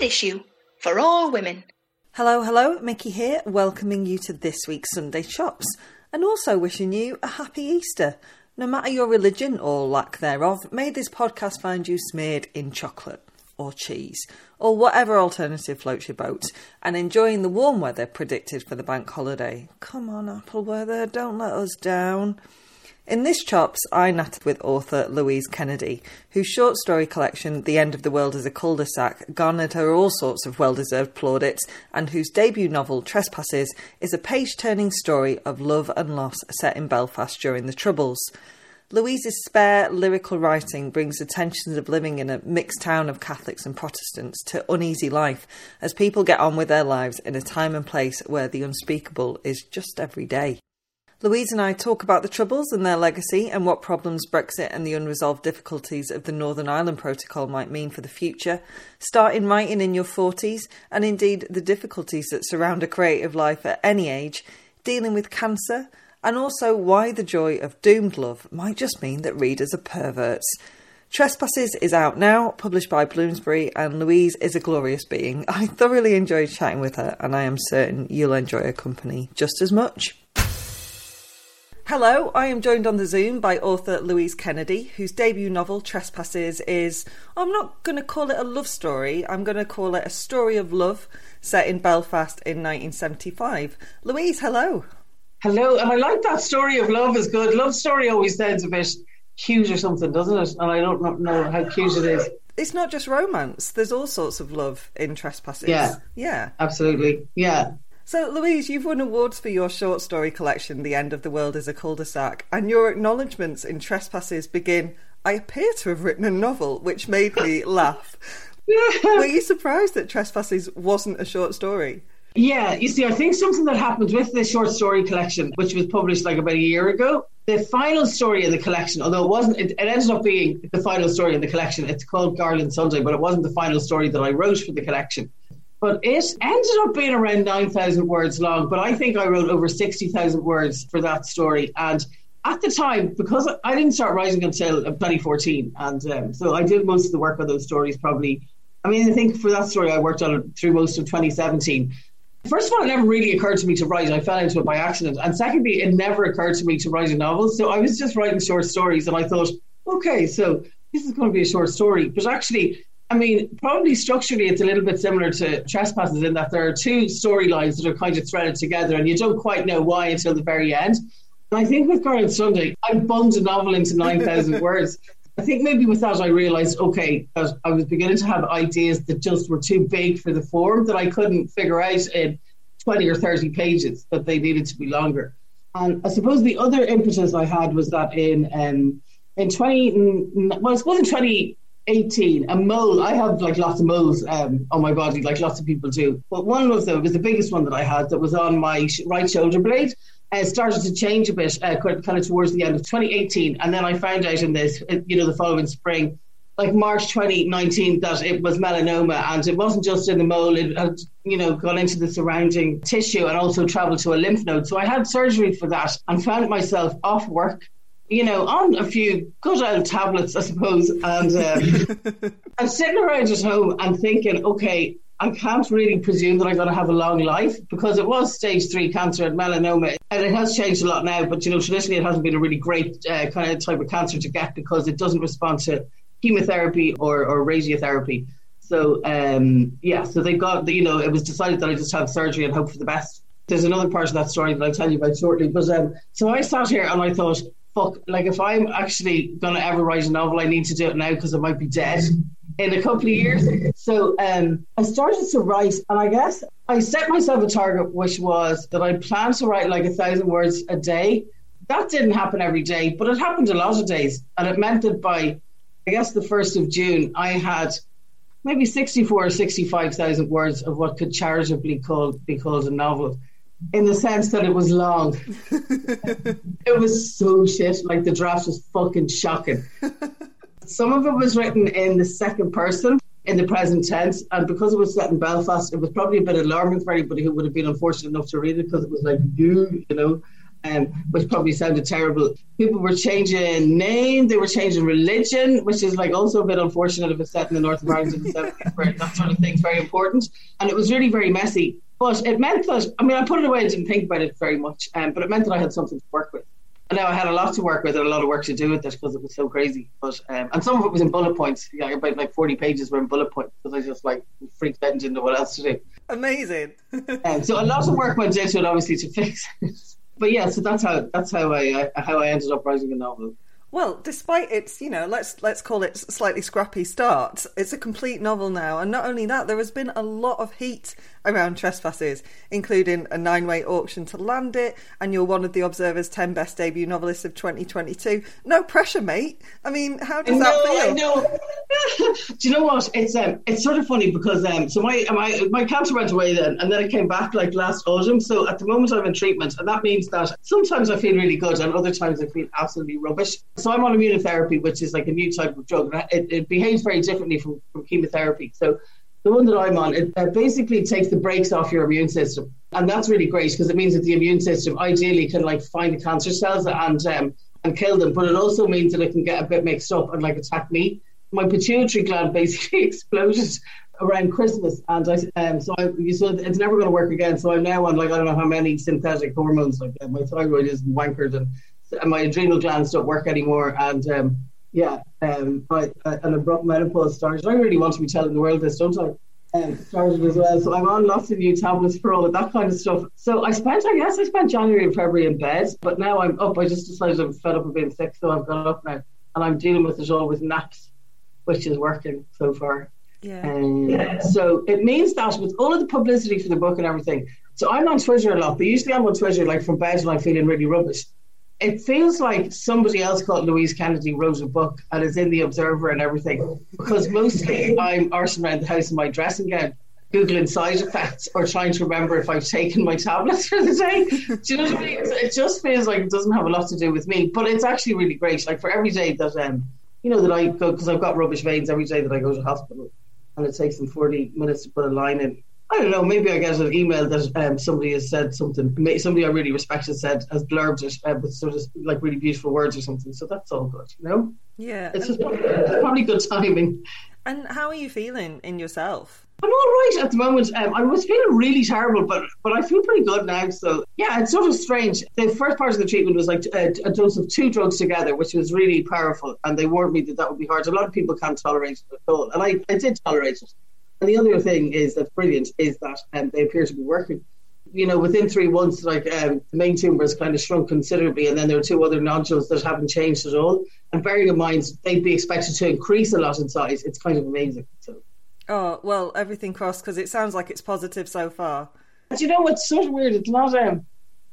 With issue for all women. Hello, hello, Mickey here, welcoming you to this week's Sunday Chops and also wishing you a happy Easter. No matter your religion or lack thereof, may this podcast find you smeared in chocolate or cheese or whatever alternative floats your boat and enjoying the warm weather predicted for the bank holiday. Come on, Apple weather, don't let us down. In this Chops, I natted with author Louise Kennedy, whose short story collection, The End of the World is a Cul-de-sac, garnered her all sorts of well-deserved plaudits, and whose debut novel, Trespasses, is a page-turning story of love and loss set in Belfast during the Troubles. Louise's spare lyrical writing brings the tensions of living in a mixed town of Catholics and Protestants to uneasy life as people get on with their lives in a time and place where the unspeakable is just every day. Louise and I talk about the Troubles and their legacy and what problems Brexit and the unresolved difficulties of the Northern Ireland Protocol might mean for the future, starting writing in your 40s, and indeed the difficulties that surround a creative life at any age, dealing with cancer, and also why the joy of doomed love might just mean that readers are perverts. Trespasses is out now, published by Bloomsbury, and Louise is a glorious being. I thoroughly enjoyed chatting with her, and I am certain you'll enjoy her company just as much. Hello, I am joined on the Zoom by author Louise Kennedy, whose debut novel, Trespasses, is, I'm not going to call it a love story, I'm going to call it a story of love set in Belfast in 1975. Louise, hello. Hello, and I like that story of love is good. Love story always sounds a bit cute or something, doesn't it? And I don't know how cute it is. It's not just romance, there's all sorts of love in Trespasses. Yeah. Yeah. Absolutely. Yeah. So, Louise, you've won awards for your short story collection, The End of the World is a Cul de sac, and your acknowledgements in Trespasses begin I appear to have written a novel, which made me laugh. Were you surprised that Trespasses wasn't a short story? Yeah, you see, I think something that happened with this short story collection, which was published like about a year ago, the final story in the collection, although it wasn't, it, it ended up being the final story in the collection. It's called Garland Sunday, but it wasn't the final story that I wrote for the collection but it ended up being around 9,000 words long. But I think I wrote over 60,000 words for that story. And at the time, because I didn't start writing until 2014, and um, so I did most of the work on those stories probably. I mean, I think for that story, I worked on it through most of 2017. First of all, it never really occurred to me to write. I fell into it by accident. And secondly, it never occurred to me to write a novel. So I was just writing short stories, and I thought, okay, so this is going to be a short story. But actually, I mean, probably structurally, it's a little bit similar to Trespasses in that there are two storylines that are kind of threaded together, and you don't quite know why until the very end. And I think with Garland Sunday, I bunged a novel into 9,000 words. I think maybe with that, I realised, okay, that I was beginning to have ideas that just were too big for the form that I couldn't figure out in 20 or 30 pages, that they needed to be longer. And I suppose the other impetus I had was that in um, in 20, well, I suppose in 20, 18, a mole. I have like lots of moles um, on my body, like lots of people do. But one of them was the biggest one that I had that was on my sh- right shoulder blade. Uh, started to change a bit uh, kind of towards the end of 2018. And then I found out in this, uh, you know, the following spring, like March 2019, that it was melanoma. And it wasn't just in the mole, it had, you know, gone into the surrounding tissue and also traveled to a lymph node. So I had surgery for that and found myself off work you know, on a few good old tablets, I suppose, and um, I'm sitting around at home and thinking, okay, I can't really presume that I'm going to have a long life because it was stage three cancer and melanoma, and it has changed a lot now. But you know, traditionally, it hasn't been a really great uh, kind of type of cancer to get because it doesn't respond to chemotherapy or, or radiotherapy. So um, yeah, so they got you know, it was decided that I just have surgery and hope for the best. There's another part of that story that I'll tell you about shortly. But um, so I sat here and I thought, fuck, like if I'm actually gonna ever write a novel, I need to do it now because I might be dead in a couple of years. So um, I started to write, and I guess I set myself a target, which was that I planned to write like a thousand words a day. That didn't happen every day, but it happened a lot of days, and it meant that by, I guess, the first of June, I had maybe sixty-four or sixty-five thousand words of what could charitably be called a novel in the sense that it was long. it was so shit. Like the draft was fucking shocking. Some of it was written in the second person in the present tense, and because it was set in Belfast, it was probably a bit alarming for anybody who would have been unfortunate enough to read it because it was like you, you know. Um, which probably sounded terrible. People were changing name, they were changing religion, which is like also a bit unfortunate if it's set in the north of Ireland in the 70s, where that sort of thing's very important. And it was really very messy. But it meant that, I mean, I put it away and didn't think about it very much, um, but it meant that I had something to work with. And now I had a lot to work with and a lot of work to do with it because it was so crazy. But um, and some of it was in bullet points. Yeah, about like forty pages were in bullet points because I just like freaked out and didn't know what else to do. Amazing. um, so a lot of work went into it, obviously, to fix it. But yeah, so that's how that's how I uh, how I ended up writing a novel. Well, despite its, you know, let's let's call it slightly scrappy start, it's a complete novel now, and not only that, there has been a lot of heat around Trespasses, including a nine-way auction to land it, and you're one of the Observer's ten best debut novelists of 2022. No pressure, mate. I mean, how does that feel? I know. Do you know what? It's um, it's sort of funny because um, so my my my cancer went away then, and then it came back like last autumn. So at the moment I'm in treatment, and that means that sometimes I feel really good, and other times I feel absolutely rubbish. So I'm on immunotherapy, which is like a new type of drug. It, it behaves very differently from, from chemotherapy. So the one that I'm on, it, basically takes the brakes off your immune system, and that's really great because it means that the immune system ideally can like find the cancer cells and um, and kill them. But it also means that it can get a bit mixed up and like attack me. My pituitary gland basically exploded around Christmas, and I um, so I you said it's never going to work again. So I'm now on like I don't know how many synthetic hormones. Like uh, my thyroid is wankered and my adrenal glands don't work anymore. And um, yeah, um, I, I, an abrupt menopause started. I really want to be telling the world this, don't I? Um, started as well. So I'm on lots of new tablets for all of that kind of stuff. So I spent, I guess, I spent January and February in bed, but now I'm up. I just decided I'm fed up of being sick, so I've got up now, and I'm dealing with it all with naps, which is working so far. Yeah. Um, yeah. So it means that with all of the publicity for the book and everything, so I'm on Twitter a lot, but usually I'm on Twitter like from bed and I'm feeling really rubbish it feels like somebody else called Louise Kennedy wrote a book and it's in the Observer and everything. Because mostly I'm arsing around the house in my dressing gown, googling side effects or trying to remember if I've taken my tablets for the day. Do you know what I mean? It just feels like it doesn't have a lot to do with me, but it's actually really great. Like for every day that um, you know that I go because I've got rubbish veins every day that I go to hospital, and it takes them forty minutes to put a line in. I don't know. Maybe I get an email that um, somebody has said something. Somebody I really respect has said has blurbed it uh, with sort of like really beautiful words or something. So that's all good, you know. Yeah, it's just it's probably good timing. And how are you feeling in yourself? I'm all right at the moment. Um, I was feeling really terrible, but but I feel pretty good now. So yeah, it's sort of strange. The first part of the treatment was like a, a, dose of two drugs together, which was really powerful, and they warned me that that would be hard. A lot of people can't tolerate it at all, and I, I did tolerate it. And the other thing is that's brilliant is that um, they appear to be working. You know, within three months, like um, the main tumor has kind of shrunk considerably, and then there are two other nodules that haven't changed at all. And bearing in mind they'd be expected to increase a lot in size, it's kind of amazing. So. Oh well, everything crossed because it sounds like it's positive so far. But you know what's sort of weird? It's not. Um,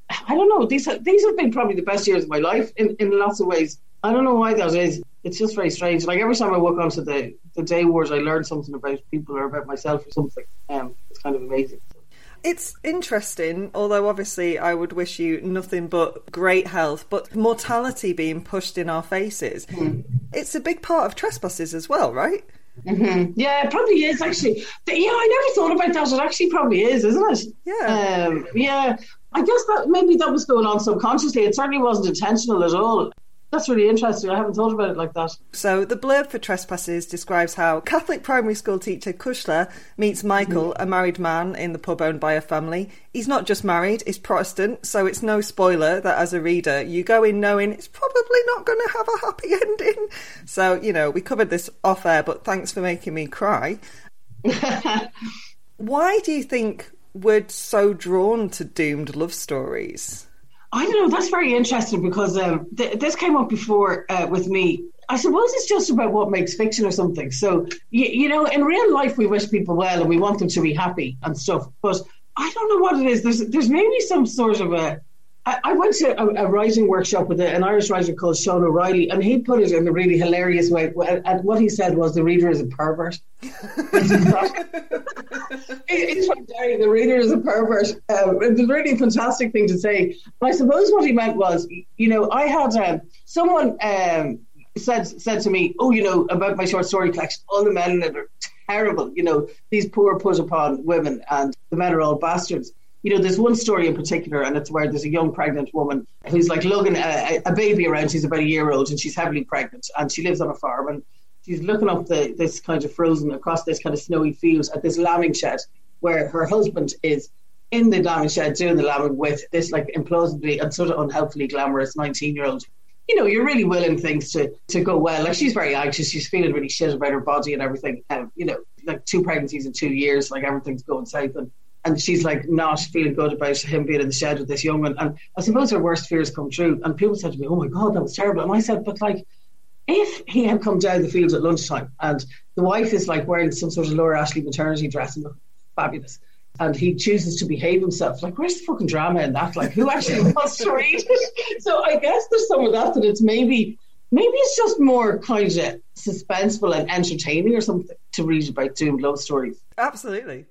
I don't know. These have, these have been probably the best years of my life in, in lots of ways. I don't know why that is. It's just very strange. Like every time I walk onto the, the day wars, I learn something about people or about myself or something. Um, it's kind of amazing. It's interesting, although obviously I would wish you nothing but great health, but mortality being pushed in our faces. Mm. It's a big part of trespasses as well, right? Mm-hmm. Yeah, it probably is actually. Yeah, I never thought about that. It actually probably is, isn't it? Yeah. Um, yeah. I guess that maybe that was going on subconsciously. It certainly wasn't intentional at all. That's really interesting. I haven't thought about it like that. So, the blurb for Trespasses describes how Catholic primary school teacher Cushla meets Michael, mm. a married man in the pub owned by a family. He's not just married, he's Protestant, so it's no spoiler that as a reader, you go in knowing it's probably not going to have a happy ending. So, you know, we covered this off air, but thanks for making me cry. Why do you think we're so drawn to doomed love stories? I don't know. That's very interesting because um, th- this came up before uh, with me. I suppose it's just about what makes fiction or something. So, you, you know, in real life, we wish people well and we want them to be happy and stuff. But I don't know what it is. There's there's maybe some sort of a I, went to a, a, writing workshop with an Irish writer called Sean O'Reilly, and he put it in a really hilarious way. And what he said was, "The reader is a pervert." it's the reader is a pervert. Um, it's a really fantastic thing to say. But I suppose what he meant was, you know, I had um, someone um, said said to me, "Oh, you know, about my short story collection, all the men in it are terrible. You know, these poor put upon women, and the men are all bastards." You know, there's one story in particular, and it's where there's a young pregnant woman who's like lugging a, a baby around. She's about a year old, and she's heavily pregnant, and she lives on a farm, and she's looking up the this kind of frozen across this kind of snowy fields at this lambing shed where her husband is in the lambing shed doing the lambing with this like implausibly and sort of unhelpfully glamorous 19 year old you know, you're really willing things to to go well. Like she's very anxious. She's feeling really shit about her body and everything. Um, you know, like two pregnancies in two years, like everything's going south, and and she's like not feeling good about him being in the shed with this young one. And I suppose her worst fears come true. And people said to me, "Oh my god, that was terrible." And I said, "But like." If he had come down the fields at lunchtime and the wife is like wearing some sort of Laura Ashley maternity dress and look fabulous, and he chooses to behave himself. Like, where's the fucking drama in that? Like, who actually wants to read it? So I guess there's some of that that it's maybe maybe it's just more kind of suspenseful and entertaining or something to read about doomed love stories. Absolutely.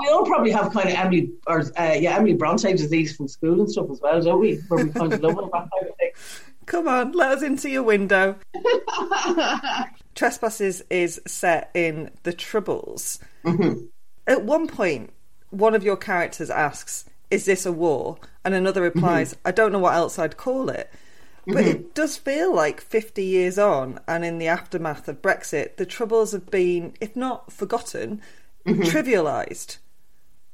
We all probably have kind of Emily or uh, yeah Emily Bronte disease from school and stuff as well, don't we? Where we kind of love that kind of thing. Come on, let us into your window. Trespasses is set in the Troubles. Mm-hmm. At one point, one of your characters asks, Is this a war? And another replies, Mm-hmm. I don't know what else I'd call it. But it does feel like 50 years on, and in the aftermath of Brexit, the Troubles have been, if not forgotten, Mm-hmm. trivialised.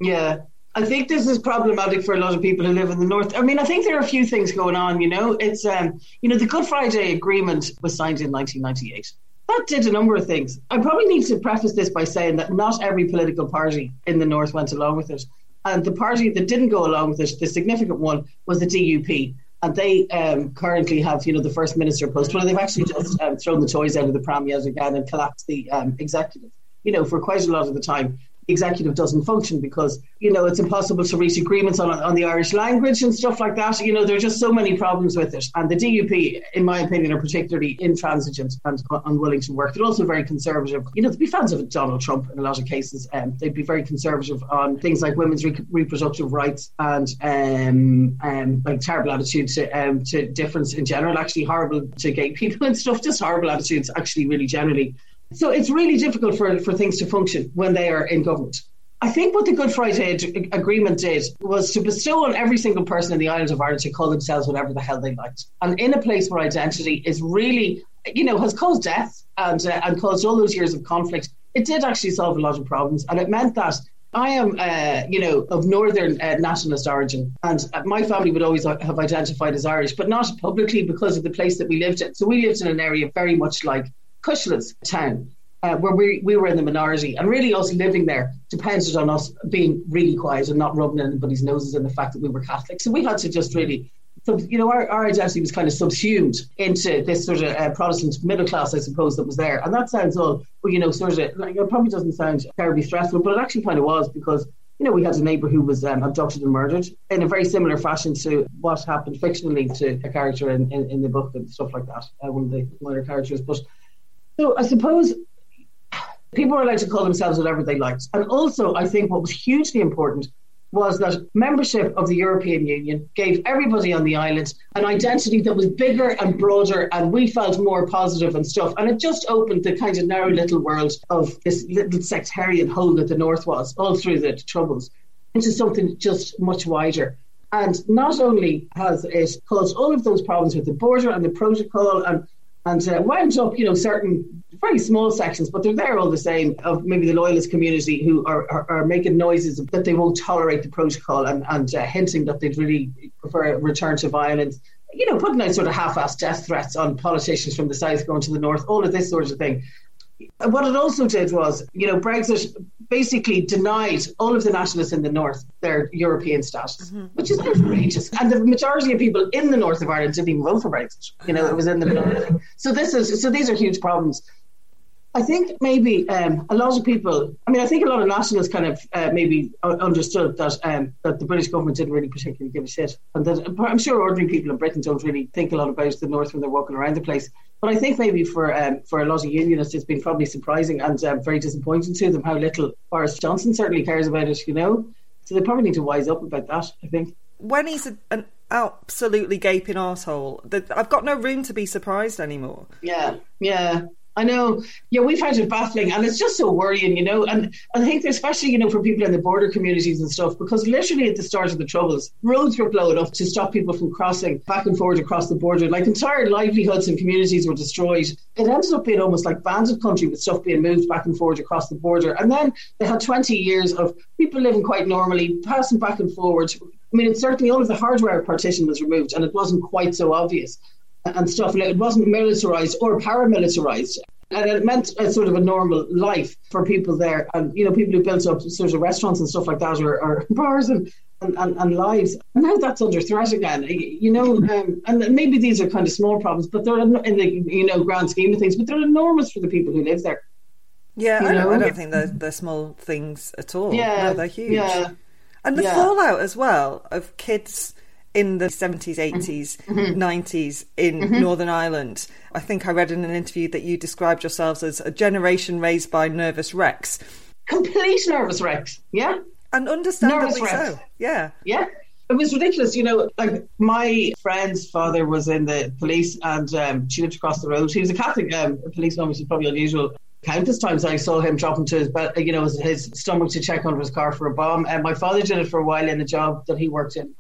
Yeah. I think this is problematic for a lot of people who live in the north. I mean, I think there are a few things going on. You know, it's um, you know, the Good Friday Agreement was signed in 1998. That did a number of things. I probably need to preface this by saying that not every political party in the north went along with it, and the party that didn't go along with it, the significant one, was the DUP. And they um, currently have, you know, the first minister post. Well, they've actually just um, thrown the toys out of the pram yet again and collapsed the um, executive you know, for quite a lot of the time, executive doesn't function because, you know, it's impossible to reach agreements on, on the Irish language and stuff like that. You know, there are just so many problems with it. And the DUP, in my opinion, are particularly intransigent and unwilling to work. They're also very conservative. You know, they'd be fans of Donald Trump in a lot of cases. Um, they'd be very conservative on things like women's re- reproductive rights and um, um, like terrible attitude to, um, to difference in general, actually horrible to gay people and stuff, just horrible attitudes, actually, really generally. So it's really difficult for, for things to function when they are in government. I think what the Good Friday Ad- Agreement did was to bestow on every single person in the island of Ireland to call themselves whatever the hell they liked. And in a place where identity is really, you know, has caused death and, uh, and caused all those years of conflict, it did actually solve a lot of problems. And it meant that I am, uh, you know, of northern uh, nationalist origin, and uh, my family would always have identified as Irish, but not publicly because of the place that we lived in. So we lived in an area very much like Cushla's town, uh, where we, we were in the minority. And really, us living there depended on us being really quiet and not rubbing anybody's noses in the fact that we were Catholic. So we had to just really, so, you know, our, our identity was kind of subsumed into this sort of uh, Protestant middle class, I suppose, that was there. And that sounds all, well, you know, sort of, like, it probably doesn't sound terribly stressful, but it actually kind of was because you know, we had a neighbour who was um, abducted and murdered in a very similar fashion to what happened fictionally to a character in, in, in the book and stuff like that, uh, one of the minor characters. But so I suppose people were allowed to call themselves whatever they liked. And also, I think what was hugely important was that membership of the European Union gave everybody on the island an identity that was bigger and broader, and we felt more positive and stuff. And it just opened the kind of narrow little world of this little sectarian hole that the North was all through the Troubles into something just much wider. And not only has it caused all of those problems with the border and the protocol and and uh, wound up, you know, certain very small sections, but they're there all the same of maybe the loyalist community who are, are, are making noises that they won't tolerate the protocol and, and uh, hinting that they'd really prefer a return to violence. You know, putting out sort of half-assed death threats on politicians from the south going to the north, all of this sort of thing. What it also did was, you know, Brexit basically denied all of the nationalists in the north their European status, mm-hmm. which is outrageous. And the majority of people in the north of Ireland didn't even vote for Brexit. You know, it was in the middle. So this is so these are huge problems. I think maybe um, a lot of people. I mean, I think a lot of nationalists kind of uh, maybe understood that um, that the British government didn't really particularly give a shit, and that I'm sure ordinary people in Britain don't really think a lot about the north when they're walking around the place. But I think maybe for um, for a lot of unionists, it's been probably surprising and um, very disappointing to them how little Boris Johnson certainly cares about it. You know, so they probably need to wise up about that. I think when he's a, an absolutely gaping arsehole, that I've got no room to be surprised anymore. Yeah, yeah. I know. Yeah, we find it baffling and it's just so worrying, you know. And I think, especially, you know, for people in the border communities and stuff, because literally at the start of the Troubles, roads were blown up to stop people from crossing back and forward across the border. Like entire livelihoods and communities were destroyed. It ended up being almost like bandit country with stuff being moved back and forward across the border. And then they had 20 years of people living quite normally, passing back and forward. I mean, it's certainly all of the hardware partition was removed and it wasn't quite so obvious and stuff. It wasn't militarized or paramilitarized. And it meant a sort of a normal life for people there. And, you know, people who built up sort of restaurants and stuff like that or, or bars and, and, and, and, lives. And now that's under threat again, you know. Um, and maybe these are kind of small problems, but they're in the, you know, grand scheme of things, but they're enormous for the people who live there. Yeah, I don't, I don't, think they're, they're small things at all. Yeah, no, they're huge. Yeah. And the yeah. fallout as well of kids in the 70s, 80s, mm-hmm. 90s in mm-hmm. Northern Ireland. I think I read in an interview that you described yourselves as a generation raised by nervous wrecks. Complete nervous wrecks, yeah. And understandably so, yeah. Yeah. It was ridiculous, you know. Like my friend's father was in the police, and um, she lived across the road. He was a Catholic um, policeman, which is probably unusual countless times I saw him dropping to his, you know, his stomach to check under his car for a bomb. And my father did it for a while in a job that he worked in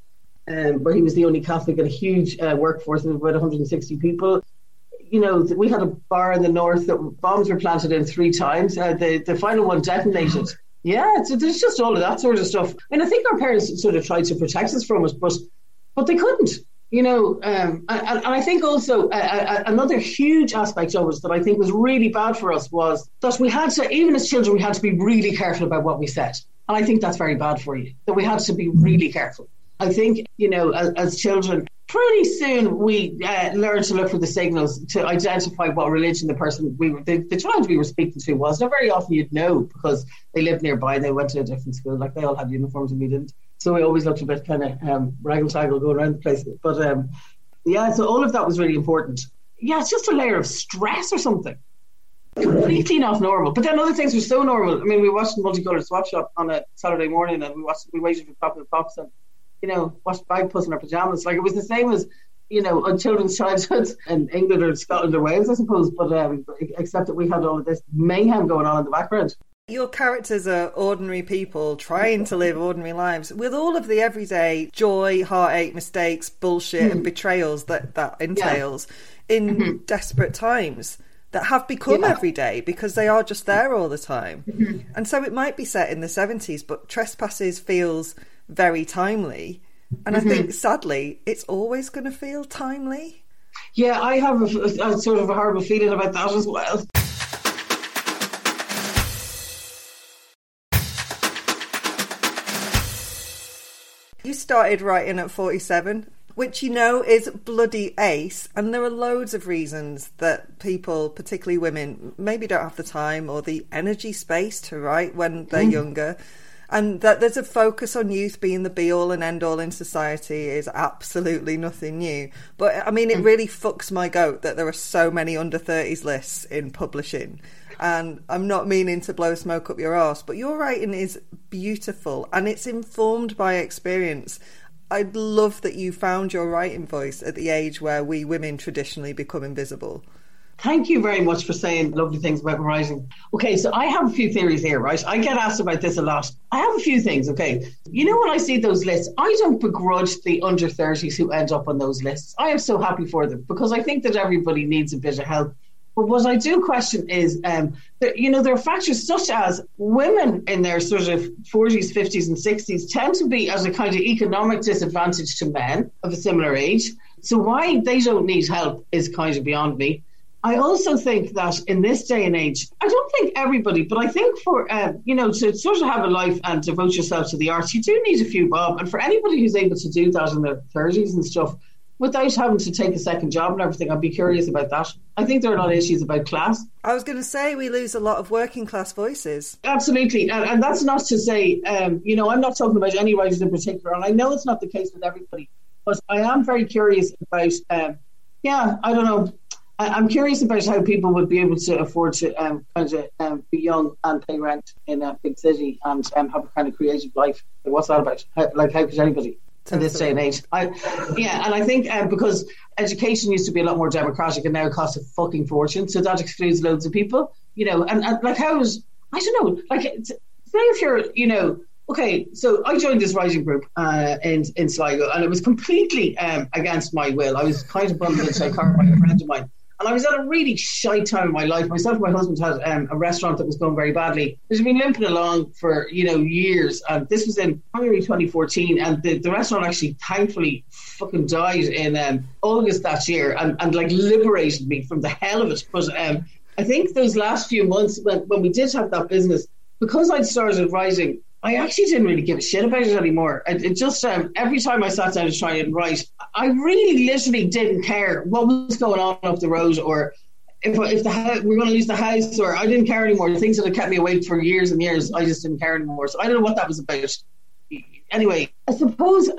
um, where he was the only Catholic in a huge uh, workforce of about 160 people. You know, we had a bar in the north that bombs were planted in three times. Uh, the the final one detonated. Yeah, so there's just all of that sort of stuff. Mean, I think our parents sort of tried to protect us from it, but but they couldn't. You know, um, and, and, I think also uh, uh, another huge aspect of us that I think was really bad for us was that we had to, even as children, we had to be really careful about what we said. And I think that's very bad for you, that we had to be really careful. I think, you know, as, as children, pretty soon we uh, learn to look for the signals to identify what religion the person we were, the, the, child we were speaking to was. Now, very often you'd know because they lived nearby and they went to a different school, like they all had uniforms and we didn't. So we always looked a bit kind of um, raggle taggle going around the place. But um, yeah, so all of that was really important. Yeah, it's just a layer of stress or something. Completely not normal. But then other things were so normal. I mean, we watched Multicolored Swap Shop on a Saturday morning and we watched, we waited for Pop and Pops and you know, watch bagpuss in our pajamas. Like it was the same as, you know, on children's childhoods in England or Scotland or Wales, I suppose. But um, except that we had all of this mayhem going on in the background. Your characters are ordinary people trying to live ordinary lives with all of the everyday joy, heartache, mistakes, bullshit, mm. and betrayals that that entails yeah. in mm-hmm. desperate times that have become yeah. every day because they are just there all the time. Mm-hmm. And so it might be set in the 70s, but Trespasses feels very timely. And mm-hmm. I think, sadly, it's always going to feel timely. Yeah, I have a, a, sort of a horrible feeling about that as well. You started writing at 47, which you know is bloody ace. And there are loads of reasons that people, particularly women, maybe don't have the time or the energy space to write when they're mm. younger and that there's a focus on youth being the be all and end all in society is absolutely nothing new. But I mean, it mm. really fucks my goat that there are so many under 30s lists in publishing. And I'm not meaning to blow smoke up your ass, but your writing is beautiful and it's informed by experience. I'd love that you found your writing voice at the age where we women traditionally become invisible. Thank you very much for saying lovely things about writing. Okay, so I have a few theories here, right? I get asked about this a lot. I have a few things, okay? You know, when I see those lists, I don't begrudge the under 30s who end up on those lists. I am so happy for them because I think that everybody needs a bit of help. But what I do question is, um, that, you know, there are factors such as women in their sort of 40s, 50s, and 60s tend to be at a kind of economic disadvantage to men of a similar age. So why they don't need help is kind of beyond me. I also think that in this day and age, I don't think everybody, but I think for uh, you know to sort of have a life and devote yourself to the arts, you do need a few bob. And for anybody who's able to do that in their thirties and stuff, without having to take a second job and everything, I'd be curious about that. I think there are a lot of issues about class. I was going to say we lose a lot of working class voices. Absolutely, and, and that's not to say, um, you know, I'm not talking about any writers in particular, and I know it's not the case with everybody, but I am very curious about. Um, yeah, I don't know I'm curious about how people would be able to afford to um, kind of um, be young and pay rent in a big city and um, have a kind of creative life. What's that about? How, like, how could anybody? in this day and age. I, yeah, and I think um, because education used to be a lot more democratic and now it costs a fucking fortune, so that excludes loads of people. You know, and, and like how is I don't know, like say if you're, you know, okay, so I joined this writing group uh, in in Sligo, and it was completely um, against my will. I was kind of bundled into a car by a friend of mine. And I was at a really shy time in my life. Myself and my husband had um, a restaurant that was going very badly. It had been limping along for, you know, years. And this was in January 2014. And the, the restaurant actually thankfully fucking died in um, August that year and, and like liberated me from the hell of it. But um, I think those last few months when, when we did have that business, because I'd started writing I actually didn't really give a shit about it anymore. It, it just um, every time I sat down to try and write, I really literally didn't care what was going on up the road or if if the house, we're going to lose the house or I didn't care anymore. Things that had kept me awake for years and years, I just didn't care anymore. So I don't know what that was about. Anyway, I suppose.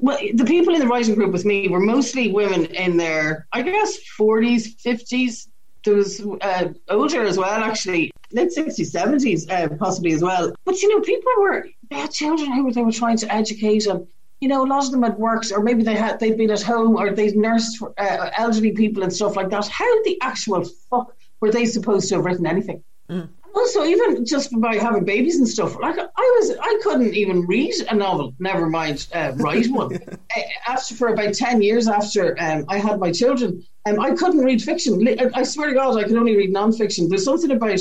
Well, the people in the writing group with me were mostly women in their, I guess, 40s, 50s. There was uh, older as well, actually late 60s, 70s, uh, possibly as well. But, you know, people were, they had children who they were trying to educate them. you know, a lot of them had worked or maybe they had, they'd been at home or they'd nursed uh, elderly people and stuff like that. How the actual fuck were they supposed to have written anything? Mm. Also, even just by having babies and stuff, like I was, I couldn't even read a novel. Never mind uh, write one. after for about ten years after um, I had my children, um, I couldn't read fiction. I swear to God, I could only read non-fiction. There's something about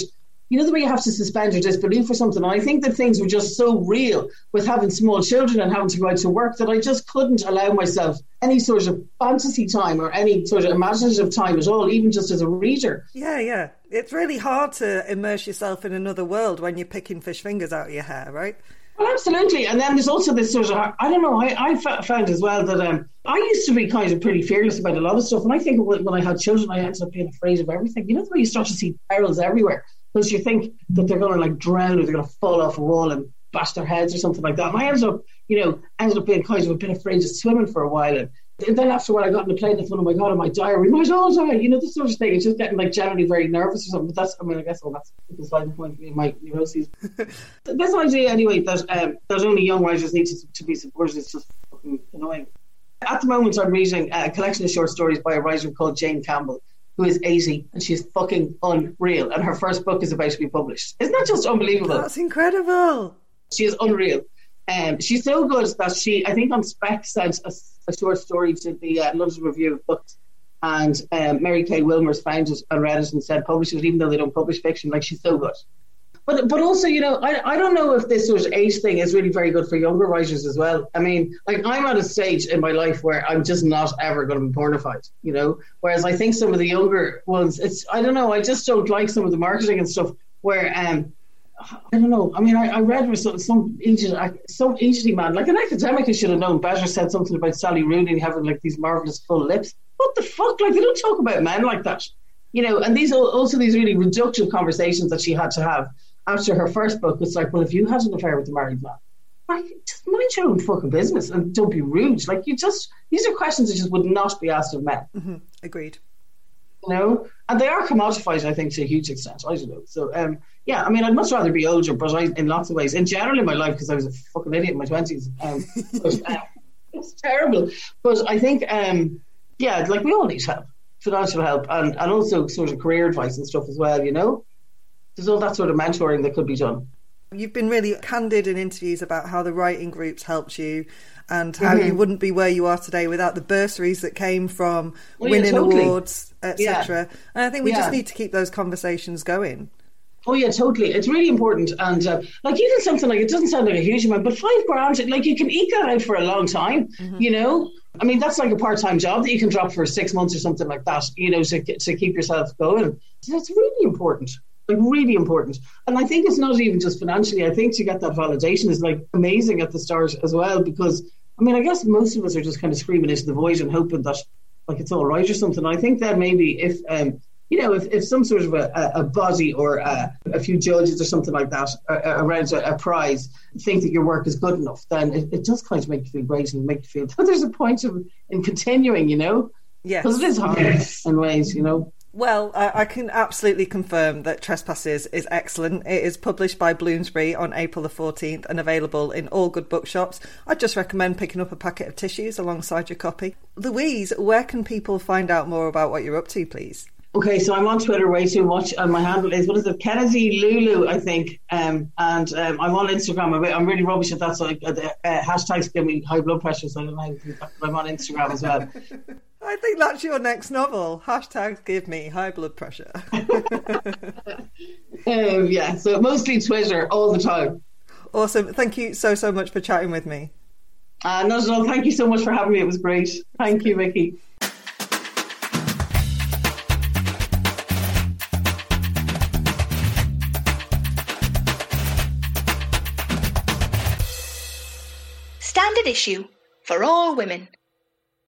you know the way you have to suspend your disbelief for something. And I think that things were just so real with having small children and having to go out to work that I just couldn't allow myself any sort of fantasy time or any sort of imaginative time at all, even just as a reader. Yeah, yeah. It's really hard to immerse yourself in another world when you're picking fish fingers out of your hair, right? Well, absolutely. And then there's also this sort of, I don't know, I, found as well that um, I used to be kind of pretty fearless about a lot of stuff. And I think when, when I had children, I ended up being afraid of everything. You know, the way you start to see perils everywhere because you think that they're going to like drown or they're going to fall off a wall and bash their heads or something like that. And I ended up, you know, ended up being kind of a bit afraid of swimming for a while. And, and then after when I got in the plane, I thought, oh my God, am I dying? We might all die. You know, this sort of thing. It's just getting like generally very nervous or something. But that's, I mean, I guess, well, that's the sliding point in my neuroses. this idea, anyway, that, um, that only young writers need to, to be supported is just fucking annoying. At the moment, I'm reading a collection of short stories by a writer called Jane Campbell who is 80 and she's fucking unreal. And her first book is about to be published. Isn't that just unbelievable? That's incredible. She is unreal. Um, she's so good that she, I think on spec, sent a, a short story to the uh, London Review of Books. And um, Mary Kay Wilmers found it and read it and said, publish it, even though they don't publish fiction. Like, she's so good. But but also, you know, I, I don't know if this sort of age thing is really very good for younger writers as well. I mean, like I'm at a stage in my life where I'm just not ever going to be pornified, you know. Whereas I think some of the younger ones, it's I don't know, I just don't like some of the marketing and stuff where um I don't know. I mean, I, I read with some some agent, some agency man, like an academic, who should have known better, said something about Sally Rooney having like these marvelous full lips. What the fuck? Like they don't talk about men like that, you know. And these also these really reductive conversations that she had to have after her first book, it's like, well, if you had an affair with a married man, like, just mind your own fucking business and don't be rude. Like, you just, these are questions that just would not be asked of men. Mm-hmm. Agreed. You know, and they are commodified, I think, to a huge extent. I don't know. So, um, yeah, I mean, I'd much rather be older, but I, in lots of ways, in general in my life, because I was a fucking idiot in my 20s. Um, uh, it's terrible. But I think, um, yeah, like we all need help, financial help, and, and also sort of career advice and stuff as well, you know? there's all that sort of mentoring that could be done. You've been really candid in interviews about how the writing groups helped you and how mm-hmm. you wouldn't be where you are today without the bursaries that came from well, winning yeah, totally. awards, etc. Yeah. And I think we yeah. just need to keep those conversations going. Oh yeah, totally. It's really important, and uh, like even something like it doesn't sound like a huge amount, but five grand, like you can eke that out for a long time. Mm-hmm. You know, I mean that's like a part-time job that you can drop for six months or something like that. You know, to to keep yourself going. That's really important like really important. And I think it's not even just financially. I think to get that validation is like amazing at the start as well because I mean I guess most of us are just kind of screaming into the void and hoping that like it's all right or something. I think that maybe if um, you know, if, if some sort of a, a body or a, a, few judges or something like that uh, uh, around a, a, prize think that your work is good enough, then it, it, does kind of make you feel great and make you feel that there's a point of in continuing, you know? Yeah. Because it is hard in ways, you know? Well, I, I can absolutely confirm that Trespasses is excellent. It is published by Bloomsbury on April the 14th and available in all good bookshops. I'd just recommend picking up a packet of tissues alongside your copy. Louise, where can people find out more about what you're up to, please? Okay, so I'm on Twitter way too much, and my handle is what is it, Kennedy Lulu, I think, um, and um, I'm on Instagram. I'm, I'm really rubbish at that, so I, uh, uh, hashtags give me high blood pressure, so I don't know. But I'm on Instagram as well. I think that's your next novel. Hashtags give me high blood pressure. um, yeah, so mostly Twitter all the time. Awesome. Thank you so, so much for chatting with me. Uh, no, no, thank you so much for having me. It was great. Thank you, Vicky. Issue for all women.